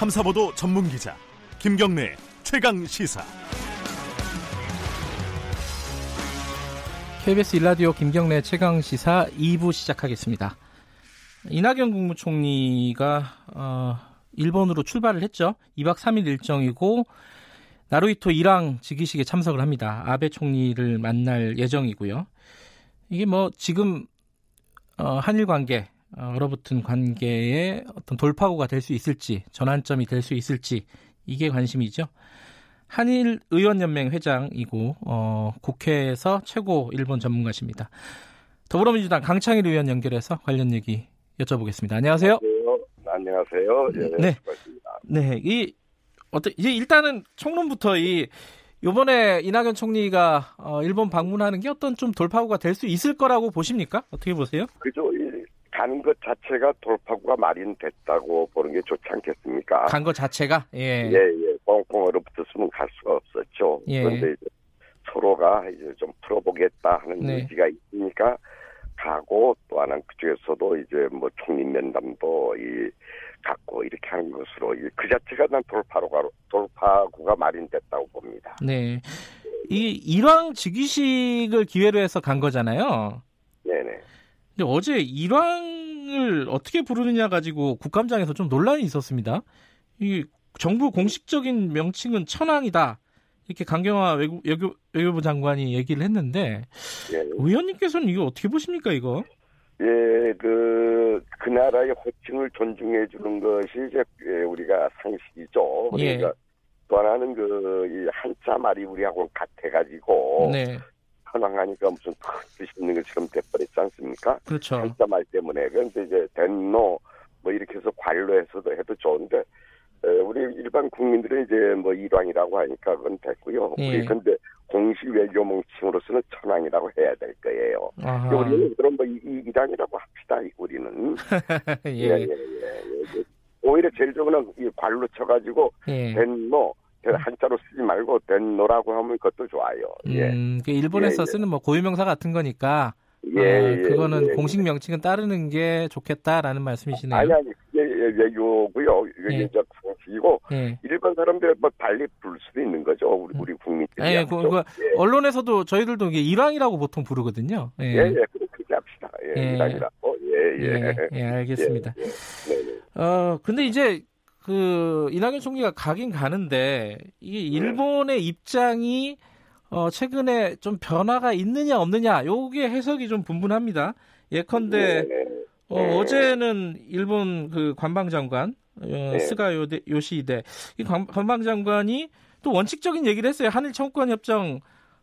탐사보도 전문 기자 김경래 최강 시사. KBS 일라디오 김경래 최강 시사 2부 시작하겠습니다. 이낙연 국무총리가 어, 일본으로 출발을 했죠. 2박 3일 일정이고 나루이토 일왕 즉위식에 참석을 합니다. 아베 총리를 만날 예정이고요. 이게 뭐 지금 어, 한일 관계 어, 얼어붙은 관계에 어떤 돌파구가 될 수 있을지 전환점이 될 수 있을지 이게 관심이죠. 한일 의원연맹 회장이고 어, 국회에서 최고 일본 전문가십니다. 더불어민주당 강창일 의원 연결해서 관련 얘기 여쭤보겠습니다. 안녕하세요. 안녕하세요. 예, 네. 수고하십니다. 네. 이 어때 이제 일단은 총론부터 이 요번에 이낙연 총리가 어, 일본 방문하는 게 어떤 좀 돌파구가 될 수 있을 거라고 보십니까? 어떻게 보세요? 그죠. 가는 것 자체가 돌파구가 마련됐다고 보는 게 좋지 않겠습니까? 간 것 자체가 예. 예, 예. 꽁꽁 얼어붙었으면 갈 수가 없었죠. 예. 그런데 이제 서로가 이제 좀 풀어보겠다 하는 네. 의지가 있으니까 가고 또 하나는 그쪽에서도 이제 뭐 총리 면담도 이 갖고 이렇게 하는 것으로 그 자체가 난 돌파로가 돌파구가 마련됐다고 봅니다. 네. 이 일왕 즉위식을 기회로 해서 간 거잖아요. 근데 어제 일왕을 어떻게 부르느냐 가지고 국감장에서 좀 논란이 있었습니다. 이 정부 공식적인 명칭은 천왕이다. 이렇게 강경화 외국, 외교, 외교 부 장관이 얘기를 했는데 예. 의원님께서는 이거 어떻게 보십니까 이거? 예, 그, 그 나라의 호칭을 존중해 주는 것이 이제 예, 우리가 상식이죠. 예. 그러니까 예. 또 하나는 그, 이 한자 말이 우리하고 같아가지고. 네. 현황하니까 무슨 큰 뜻이 있는 것처럼 돼버렸지 않습니까? 그렇죠. 한자 말 때문에. 그런데 이제 덴노 뭐 이렇게 해서 관로해서도 해도 좋은데 우리 일반 국민들은 이제 뭐 일왕이라고 하니까 그건 됐고요. 예. 우리 근데 공식 외교 몽칭으로서는 천왕이라고 해야 될 거예요. 아하. 우리는 그럼 뭐 이당이라고 합시다. 우리는 예. 예, 예, 예, 예. 오히려 제일 좋은 이 관로 쳐가지고 예. 덴노 한자로 쓰지 말고 덴노라고 하면 그것도 좋아요. 예. 음, 그 일본에서 예, 쓰는 뭐 고유명사 같은 거니까 예, 어, 그거는 예, 공식 명칭은 따르는 게 좋겠다라는 말씀이시네요. 아니 아니 그게 외교고요. 이게 예. 상식이고 예. 일반 사람들 뭐 달리 부를 수도 있는 거죠. 우리 우리 국민들이. 예, 그, 그, 언론에서도 저희들도 이게 일왕이라고 보통 부르거든요. 예, 예, 예 그렇게 합시다. 예, 예. 일왕이라고. 예, 예. 예, 예 알겠습니다. 예, 예. 네, 네. 어, 근데 이제 그 이낙연 총리가 가긴 가는데 이게 네. 일본의 입장이 어, 최근에 좀 변화가 있느냐 없느냐 요게 해석이 좀 분분합니다. 예컨대 어, 어제는 일본 그 관방장관 어, 스가 요데, 요시히데 이 관, 관방장관이 또 원칙적인 얘기를 했어요. 한일 청구권 협정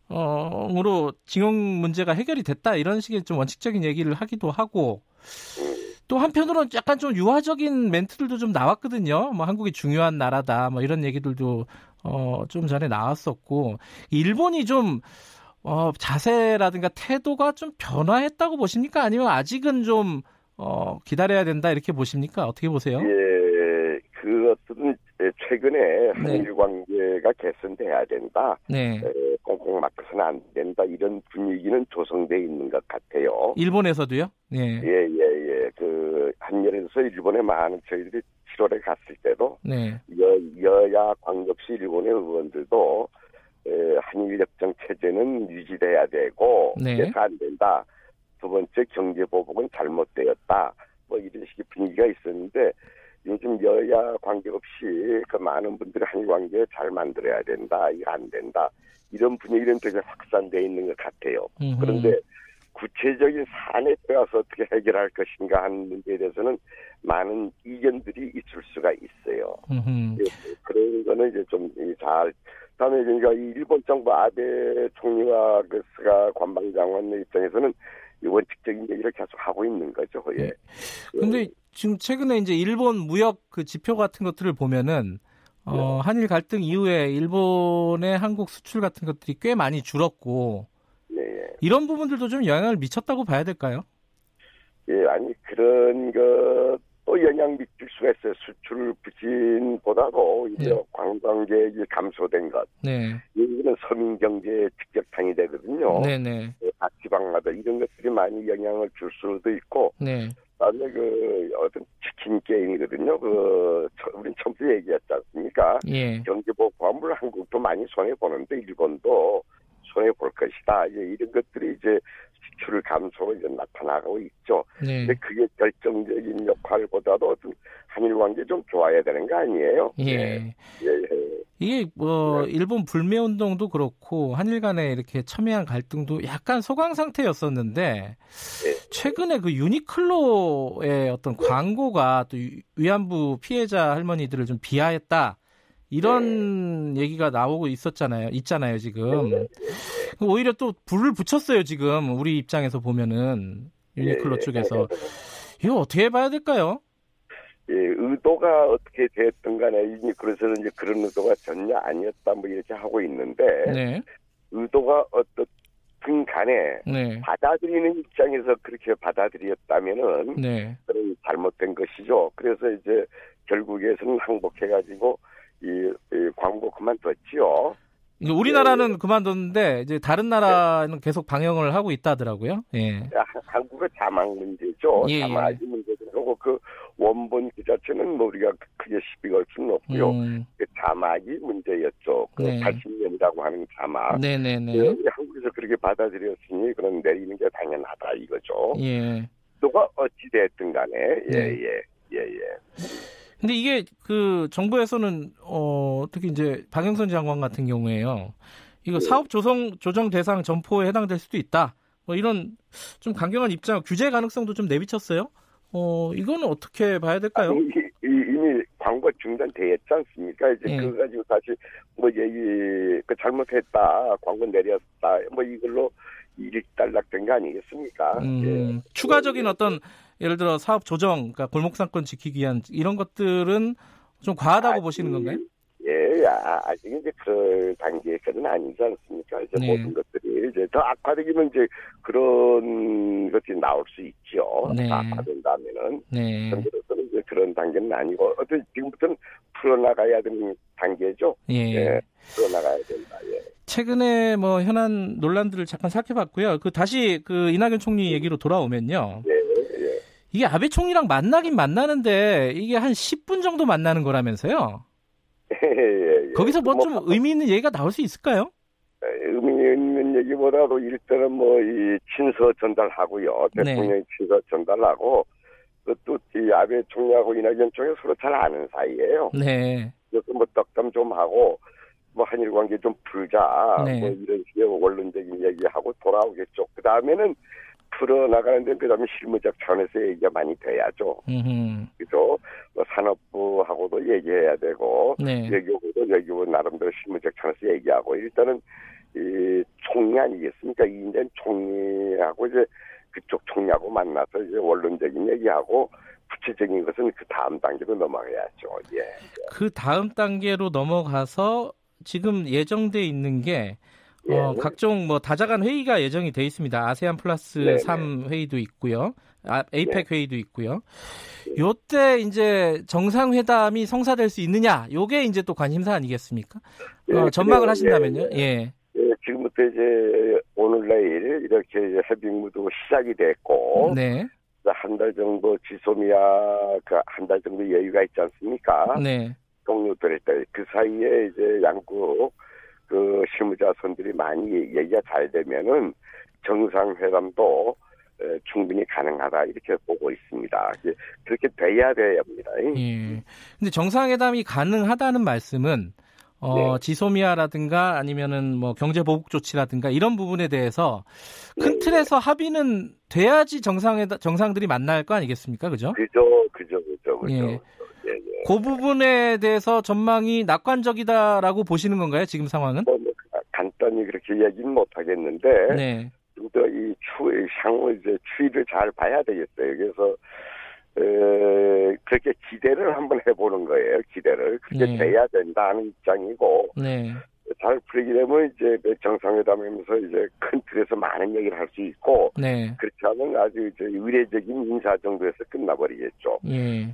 어으로 징용 문제가 해결이 됐다 이런 식의 좀 원칙적인 얘기를 하기도 하고 또 한편으로는 약간 좀 유화적인 멘트들도 좀 나왔거든요. 뭐 한국이 중요한 나라다 뭐 이런 얘기들도 어, 좀 전에 나왔었고 일본이 좀 어, 자세라든가 태도가 좀 변화했다고 보십니까? 아니면 아직은 좀 어, 기다려야 된다 이렇게 보십니까? 어떻게 보세요? 예, 그것은 최근에 한일 관계가 개선돼야 된다. 네. 에, 꽁꽁 막혀서는 안 된다. 이런 분위기는 조성돼 있는 것 같아요. 일본에서도요? 네. 예, 예, 예. 그 한일에서 일본에 많은 저희들이 7월에 갔을 때도 네. 여, 여야 관계없이 일본의 의원들도 에, 한일 협정 체제는 유지돼야 되고 네. 그래서 안 된다. 두 번째 경제 보복은 잘못되었다. 뭐 이런 식의 분위기가 있었는데 요즘 여야 관계없이 그 많은 분들이 한일 관계 잘 만들어야 된다. 이거 안 된다. 이런 분위기는 되게 확산돼 있는 것 같아요. 음흠. 그런데 구체적인 사안에 들어가서 어떻게 해결할 것인가 하는 문제에 대해서는 많은 이견들이 있을 수가 있어요. 예, 그런 거는 이제 좀 잘, 다음에 그러니까 이 일본 정부 아베 총리와 그 스가 관방장관의 입장에서는 원칙적인 얘기를 계속 하고 있는 거죠. 예. 네. 근데 예. 지금 최근에 이제 일본 무역 그 지표 같은 것들을 보면은 어, 네. 한일 갈등 이후에 일본의 한국 수출 같은 것들이 꽤 많이 줄었고 이런 부분들도 좀 영향을 미쳤다고 봐야 될까요? 예, 아니 그런 것도 영향 미칠 수가 있어요. 수출 부진보다도 이제 네. 관광객이 감소된 것. 네. 이거는 서민 경제에 직접상이 되거든요. 네네. 네. 지방마다 이런 것들이 많이 영향을 줄 수도 있고. 네. 아, 그다음에 그 어떤 치킨 게임이거든요. 그 우리 처음에 얘기했지 않습니까? 예. 경제보복함을 한국도 많이 손해 보는데 일본도 손해 볼 것이다. 이제 이런 것들이 이제 지출 감소로 이제 나타나고 있죠. 네. 근데 그게 결정적인 역할보다도 어떤 한일 관계 좀 좋아야 되는 거 아니에요? 예. 예. 예, 예. 이게 뭐 네. 일본 불매 운동도 그렇고 한일 간에 이렇게 첨예한 갈등도 약간 소강 상태였었는데 네. 최근에 그 유니클로의 어떤 광고가 또 위안부 피해자 할머니들을 좀 비하했다. 이런 네. 얘기가 나오고 있었잖아요. 있잖아요, 지금. 네. 오히려 또 불을 붙였어요, 지금. 우리 입장에서 보면은 유니클로 네. 쪽에서. 이거 어떻게 봐야 될까요? 예, 의도가 어떻게 됐든 간에 그래서 이제 그런 의도가 전혀 아니었다 뭐 이렇게 하고 있는데 네. 의도가 어떻든 간에 네. 받아들이는 입장에서 그렇게 받아들였다면은 네. 그런 잘못된 것이죠. 그래서 이제 결국에서는 항복해가지고 이, 이 광고 그만뒀지요. 우리나라는 네. 그만뒀는데 이제 다른 나라는 네. 계속 방영을 하고 있다더라고요. 예. 한국의 자막 문제죠. 예, 예. 자막이 예. 문제고 그 원본 그 자체는 뭐 우리가 크게 시비 걸 수는 없고요. 음. 그 자막이 문제였죠. 그 네. 80년이라고 하는 자막. 네네네. 네, 네. 한국에서 그렇게 받아들였으니 그런 내리는 게 당연하다 이거죠. 예. 누가 어찌 됐든 간에 예예 예 예. 예, 예, 예. 근데 이게 그 정부에서는 어 특히 이제 박영선 장관 같은 경우에요. 이거 네. 사업 조성 조정 대상 점포에 해당될 수도 있다. 뭐 이런 좀 강경한 입장, 규제 가능성도 좀 내비쳤어요. 어 이거는 어떻게 봐야 될까요? 아니, 이미 광고 중단되었지 않습니까? 이제 예. 그거 가지고 다시 뭐 얘기 그 잘못했다, 광고 내렸다, 뭐 이걸로 일단락된 거 아니겠습니까? 음, 예. 추가적인 어떤 예를 들어 사업 조정, 그러니까 골목상권 지키기 위한 이런 것들은 좀 과하다고 아직, 보시는 건가요? 예, 아, 아직 이제 그 단계까지는 아니지 않습니까? 이제 네. 모든 것들이 이제 더 악화되기면 이제 그런 것들이 나올 수 있죠. 네. 악화된다면은. 네. 현재로서는 이제 그런 단계는 아니고, 어떤 지금부터는 풀어나가야 되는 단계죠. 예. 예. 풀어나가야 된다. 예. 최근에 뭐 현안 논란들을 잠깐 살펴봤고요. 그 다시 그 이낙연 총리 얘기로 돌아오면요. 예. 이게 아베 총리랑 만나긴 만나는데 이게 한 10분 정도 만나는 거라면서요? 예, 예, 예. 거기서 뭐좀 뭐, 의미 있는 얘기가 나올 수 있을까요? 의미 있는 얘기보다도 일단은 뭐 이 친서 전달하고요. 네. 대통령이 네. 친서 전달하고 또이 아베 총리하고 이낙연 총리 서로 잘 아는 사이예요. 네. 그래서 뭐 떡담 좀 하고 뭐 한일 관계 좀 풀자 네. 뭐 이런 식의 원론적인 얘기하고 돌아오겠죠. 그 다음에는 풀어나가는 데 그다음에 실무적 차원에서 얘기가 많이 돼야죠. 그죠? 뭐 산업부하고도 얘기해야 되고 네. 외교부도 외교부 나름대로 실무적 차원에서 얘기하고 일단은 이 총리 아니겠습니까? 이인된 총리하고 이제 그쪽 총리하고 만나서 이제 원론적인 얘기하고 구체적인 것은 그 다음 단계로 넘어가야죠. 예. 그 다음 단계로 넘어가서 지금 예정돼 있는 게 어, 예. 각종 뭐 다자간 회의가 예정이 돼 있습니다. 아세안 플러스 네, 3 회의도 있고요. 아, 에이펙 네. 회의도 있고요. 요때 이제 정상회담이 성사될 수 있느냐, 요게 이제 또 관심사 아니겠습니까? 어, 예, 전망을 하신다면요. 예. 예. 지금부터 이제 오늘 내일 이렇게 이제 해빙무도 시작이 됐고, 네. 한달 정도 지소미아 그 한 달 정도 여유가 있지 않습니까? 네. 동료들일 때그 사이에 이제 양국 그 실무자선들이 많이 얘기가 잘 되면은 정상회담도 충분히 가능하다 이렇게 보고 있습니다. 그렇게 돼야 돼야합니다. 예. 근데 정상회담이 가능하다는 말씀은 어, 네. 지소미아라든가 아니면은 뭐 경제 보복 조치라든가 이런 부분에 대해서 큰 네. 틀에서 합의는 돼야지 정상회 정상들이 만날 거 아니겠습니까? 그죠? 그죠, 그죠, 그죠, 그죠. 예. 그 부분에 대해서 전망이 낙관적이다라고 보시는 건가요? 지금 상황은? 뭐, 뭐 간단히 그렇게 얘기는 못 하겠는데 네. 좀더이 추, 향후 이제 추이를 잘 봐야 되겠어요. 그래서 에, 그렇게 기대를 한번 해보는 거예요. 기대를 그렇게 네. 돼야 된다는 입장이고 네. 잘 풀리게 되면 이제 정상회담하면서 이제 큰 틀에서 많은 얘기를 할 수 있고 네. 그렇지 않으면 아주 이제 의례적인 인사 정도에서 끝나버리겠죠. 예.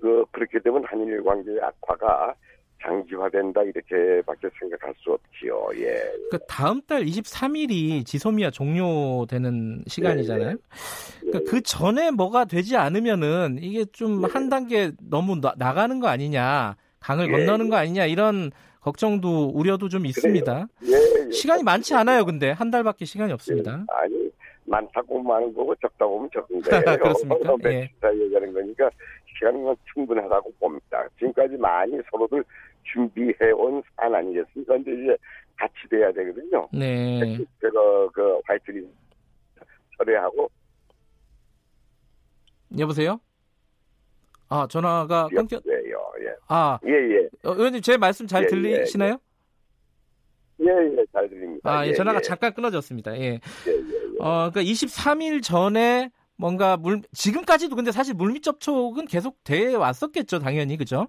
그 그렇게 되면 한일 관계의 악화가 장기화된다 이렇게밖에 생각할 수 없지요. 예. 그 다음 달 23일이 지소미아 종료되는 시간이잖아요. 네, 네. 그러니까 그 전에 뭐가 되지 않으면은 이게 좀한 네. 단계 너무 나, 가는 거 아니냐, 강을 예, 건너는 거 아니냐 이런 걱정도 우려도 좀 있습니다. 예, 예. 시간이 많지 않아요, 근데 한 달밖에 시간이 없습니다. 아니 많다고 많은 거고 적다 보면 적은데 그렇습니까? 예. 얘기하는 거니까 시간은 충분하다고 봅니다. 지금까지 많이 서로들 준비해온 사안 아니겠습니까? 근데 이제 같이 돼야 되거든요. 네. 제가 그 화이트리 철회하고 여보세요? 아 전화가 끊겼. 네요. 예. 아 예예. 예. 어, 의원님 제 말씀 잘 예, 들리시나요? 예예 예, 잘 들립니다. 아 예, 전화가 잠깐 끊어졌습니다. 예. 예 예. 어 그러니까 23일 전에 뭔가 물 지금까지도 근데 사실 물밑 접촉은 계속 돼 왔었겠죠 당연히 그죠?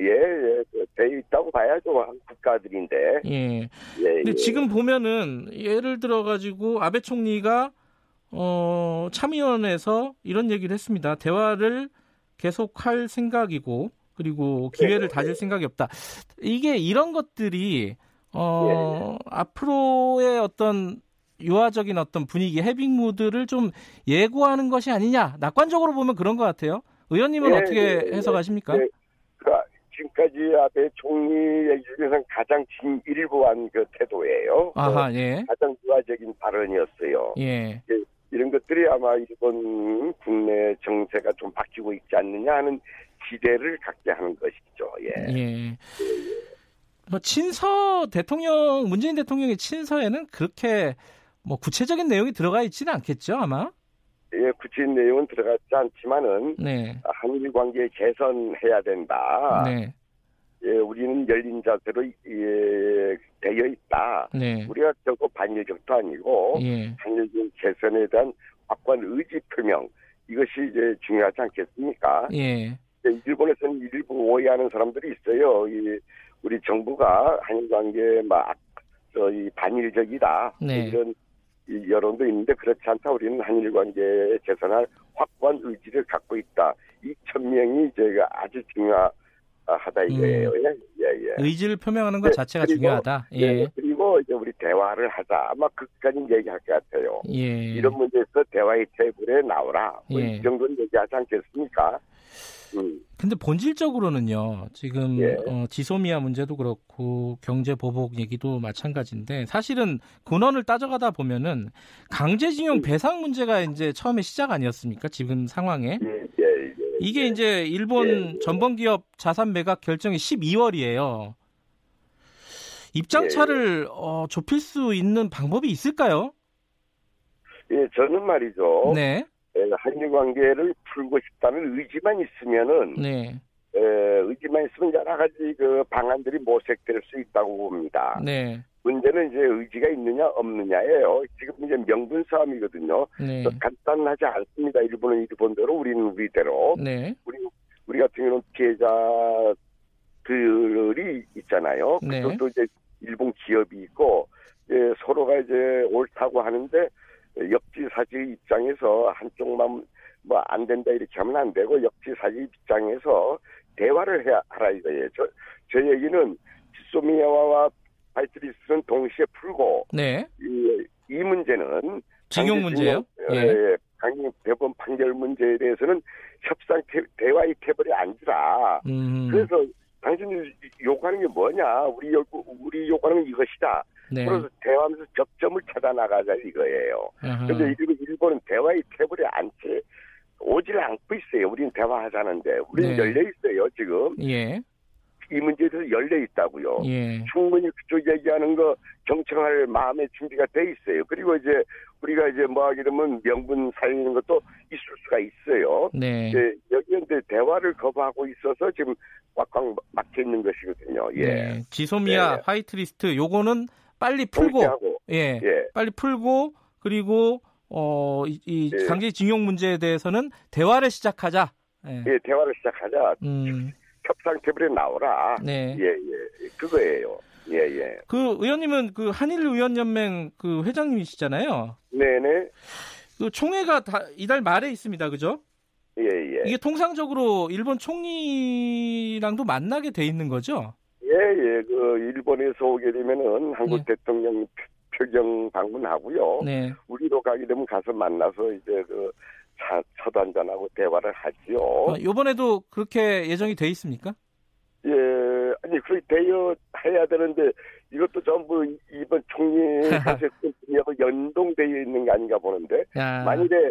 예, 예, 돼 있다고 봐야죠 한 국가들인데. 예. 예 근데 예. 지금 보면은 예를 들어 가지고 아베 총리가 어 참의원에서 이런 얘기를 했습니다. 대화를 계속할 생각이고 그리고 기회를 네. 다질 생각이 없다. 이게 이런 것들이 어 네. 앞으로의 어떤 유화적인 어떤 분위기, 해빙 무드를 좀 예고하는 것이 아니냐. 낙관적으로 보면 그런 것 같아요. 의원님은 네, 어떻게 네, 네. 해석하십니까? 네. 그러니까 지금까지 아베 총리 얘기 중에서는 가장 진일보한 그 태도예요. 아하, 예. 가장 유화적인 발언이었어요. 예. 이런 것들이 아마 일본 국내 정세가 좀 바뀌고 있지 않느냐 하는 기대를 갖게 하는 것이죠. 예. 예. 예. 뭐 친서 대통령 문재인 대통령의 친서에는 그렇게 뭐 구체적인 내용이 들어가 있지는 않겠죠, 아마? 예, 구체적인 내용은 들어가지 않지만은 네. 한일 관계 개선해야 된다. 네. 예, 우리는 열린 자세로 예, 되어 있다. 네. 우리가 저거 반일적도 아니고 예. 한일관 개선에 대한 확고한 의지 표명 이것이 이제 중요하지 않겠습니까? 예. 일본에서는 일부 오해하는 사람들이 있어요. 이 우리 정부가 한일 관계 막 저희 반일적이다 네. 이런 여론도 있는데 그렇지 않다. 우리는 한일 관계에 개선할 확고한 의지를 갖고 있다. 이 천명이 저희가 아주 중요하다 이거예요. 음. 예, 예, 예. 의지를 표명하는 것 네, 자체가 그리고, 중요하다. 예. 네, 그리고 이제 우리 대화를 하자. 아마 그까지 얘기할 것 같아요. 예. 이런 문제에서 대화의 테이블에 나오라. 뭐이 예. 정도는 얘기하지 않겠습니까? 음. 근데 본질적으로는요. 지금 예. 어, 지소미아 문제도 그렇고 경제 보복 얘기도 마찬가지인데 사실은 근원을 따져가다 보면은 강제징용 음. 배상 문제가 이제 처음에 시작 아니었습니까? 지금 상황에 예, 예, 예. 이게 이제 일본 예, 전범 기업 자산 매각 결정이 12월이에요. 입장 차를 어, 좁힐 수 있는 방법이 있을까요? 예, 저는 말이죠. 네. 한일 관계를 풀고 싶다는 의지만 있으면은 네. 에, 의지만 있으면 여러 가지 그 방안들이 모색될 수 있다고 봅니다. 네. 문제는 이제 의지가 있느냐 없느냐예요. 지금 이제 명분 싸움이거든요. 네. 간단하지 않습니다. 일본은 일본대로 우리는 우리대로. 네. 우리 우리 같은 경우는 피해자들이 있잖아요. 네. 그것도 이제 일본 기업이 있고 예, 서로가 이제 옳다고 하는데 역지사지 입장에서 한쪽만 뭐 안 된다 이렇게 하면 안 되고 역지사지 입장에서 대화를 해야 하라 이거예요. 저, 저 얘기는 지소미아와 파이트리스는 동시에 풀고 네. 이, 이 문제는 징용 문제요? 예. 예. 강경 대법원 판결 문제에 대해서는 협상 테, 대화의 테이블에 앉으라. 음. 그래서 당신이 요구하는 게 뭐냐? 우리 요구, 우리 요구하는 건 이것이다. 네. 그래서 대화하면서 접점을 찾아 나가자 이거예요. 그런데 일본은 대화의 테이블에 앉지 오질 않고 있어요. 우리는 대화하자는데 우리는 네. 열려 있어요 지금. 예. 이 문제에 대해서 열려 있다고요. 예. 충분히 그쪽 얘기하는 거 경청할 마음의 준비가 돼 있어요. 그리고 이제 우리가 이제 뭐 하게 되면 명분 살리는 것도 있을 수가 있어요. 네. 이제 여기 이제 대화를 거부하고 있어서 지금 꽉꽉 막혀 있는 것이거든요. 예. 네. 지소미아 네. 화이트리스트 요거는 빨리 풀고 예, 예. 빨리 풀고 그리고 어, 이, 이 예. 강제징용 문제에 대해서는 대화를 시작하자. 예, 예 대화를 시작하자. 음. 협상 테이블에 나오라. 네. 예, 예. 그거예요. 예, 예. 그 의원님은 그 한일 의원연맹 그 회장님이시잖아요. 네, 네. 그 총회가 다 이달 말에 있습니다. 그죠? 예, 예. 이게 통상적으로 일본 총리랑도 만나게 돼 있는 거죠? 예, 예. 그 일본에서 오게 되면은 한국 네. 대통령 표경 방문하고요. 네. 우리도 가게 되면 가서 만나서 이제 그 차, 차도 한잔하고 대화를 하지요. 어, 이번에도 그렇게 예정이 돼 있습니까? 예, 아니, 그렇게 되어 해야 되는데 이것도 전부 이번 총리 가세하고 연동되어 있는 게 아닌가 보는데 야. 만일에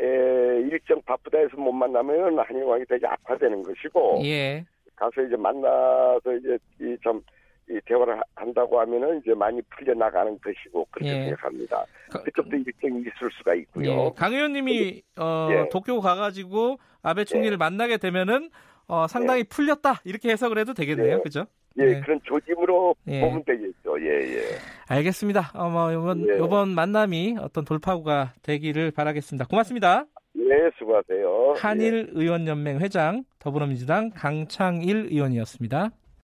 에, 일정 바쁘다 해서 못 만나면 한일관이 되게 악화되는 것이고 예. 가서 이제 만나서 이제 이참 이 대화를 한다고 하면은 이제 많이 풀려 나가는 것이고 그렇게 예. 생각합니다. 그쪽도 일정이 있을 수가 있고요. 예. 강 의원님이 어, 예. 도쿄 가가지고 아베 총리를 예. 만나게 되면은 어, 상당히 예. 풀렸다 이렇게 해석을 해도 되겠네요, 그죠? 예, 네. 그런 조짐으로 보면 되겠죠. 예, 예. 알겠습니다. 어, 뭐 이번 이번 만남이 어떤 돌파구가 되기를 바라겠습니다. 고맙습니다. 네, 수고하세요. 한일 의원연맹 회장 더불어민주당 강창일 의원이었습니다.